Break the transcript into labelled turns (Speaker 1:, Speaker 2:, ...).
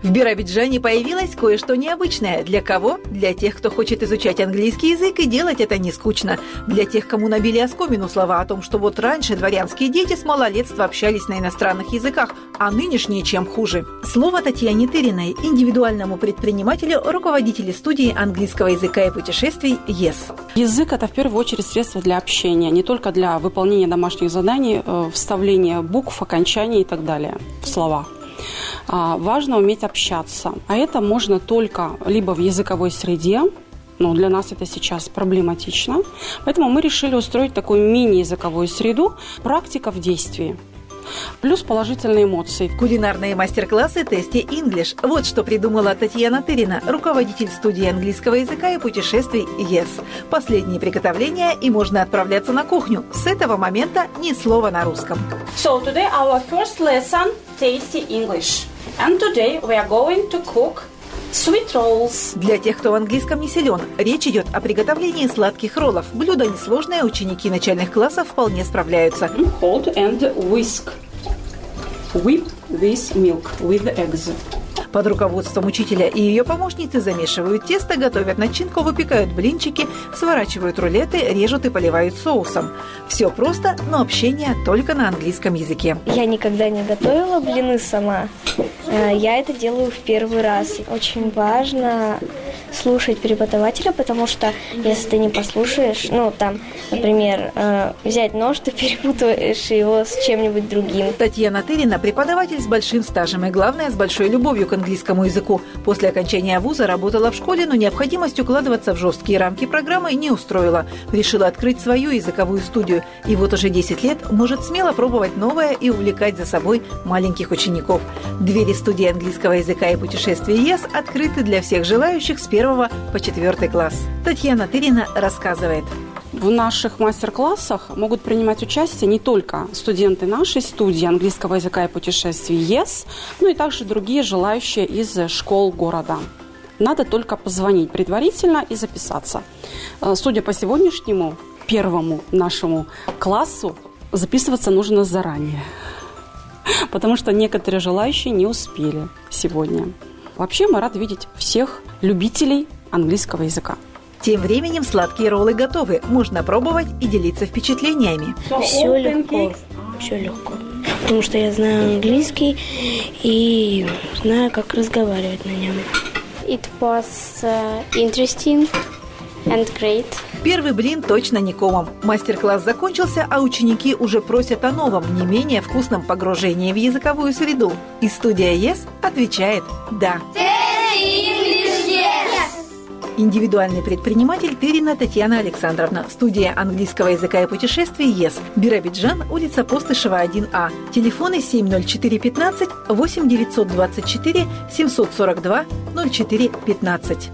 Speaker 1: В Биробиджане появилось кое-что необычное. Для кого? Для тех, кто хочет изучать английский язык и делать это не скучно. Для тех, кому набили оскомину слова о том, что вот раньше дворянские дети с малолетства общались на иностранных языках, а нынешние чем хуже. Слово Татьяне Тыриной, индивидуальному предпринимателю, руководителю студии английского языка и путешествий ЕС.
Speaker 2: Язык – это в первую очередь средство для общения, не только для выполнения домашних заданий, э, вставления букв, окончаний и так далее в слова. А, важно уметь общаться. А это можно только либо в языковой среде, но для нас это сейчас проблематично. Поэтому мы решили устроить такую мини-языковую среду «Практика в действии». Плюс положительные эмоции.
Speaker 1: Кулинарные мастер-классы Тести English. Вот что придумала Татьяна Тырина, руководитель студии английского языка и путешествий Yes. Последние приготовления и можно отправляться на кухню. С этого момента ни слова на русском.
Speaker 3: So today our first lesson Tasty English. And today we are going to cook Sweet rolls.
Speaker 1: Для тех, кто в английском не силен, речь идет о приготовлении сладких роллов. Блюдо несложное, ученики начальных классов вполне справляются.
Speaker 2: Hold and whisk. Whip this milk with eggs.
Speaker 1: Под руководством учителя и ее помощницы замешивают тесто, готовят начинку, выпекают блинчики, сворачивают рулеты, режут и поливают соусом. Все просто, но общение только на английском языке.
Speaker 4: Я никогда не готовила блины сама. Э, я это делаю в первый раз. Очень важно слушать преподавателя, потому что если ты не послушаешь, ну, там, например, э, взять нож, ты перепутаешь его с чем-нибудь другим.
Speaker 1: Татьяна Тырина – преподаватель с большим стажем и, главное, с большой любовью к английскому языку. После окончания вуза работала в школе, но необходимость укладываться в жесткие рамки программы не устроила. Решила открыть свою языковую студию. И вот уже 10 лет может смело пробовать новое и увлекать за собой маленьких учеников. Двери студии английского языка и путешествий ЕС открыты для всех желающих с 1 по 4 класс. Татьяна Тырина рассказывает.
Speaker 2: В наших мастер-классах могут принимать участие не только студенты нашей студии английского языка и путешествий ЕС, но и также другие желающие из школ города. Надо только позвонить предварительно и записаться. Э, судя по сегодняшнему первому нашему классу, записываться нужно заранее, потому что некоторые желающие не успели сегодня. Вообще мы рады видеть всех любителей английского языка.
Speaker 1: Тем временем сладкие роллы готовы. Можно пробовать и делиться впечатлениями.
Speaker 4: Все легко. Все легко. Потому что я знаю английский и знаю, как разговаривать на нем.
Speaker 5: It was uh, interesting and great.
Speaker 1: Первый блин точно не комом. Мастер-класс закончился, а ученики уже просят о новом, не менее вкусном погружении в языковую среду. И студия ЕС отвечает «Да». Индивидуальный предприниматель Тырина Татьяна Александровна. Студия английского языка и путешествий ЕС. Биробиджан, улица Постышева, 1А. Телефоны 70415 8 924 742 0415.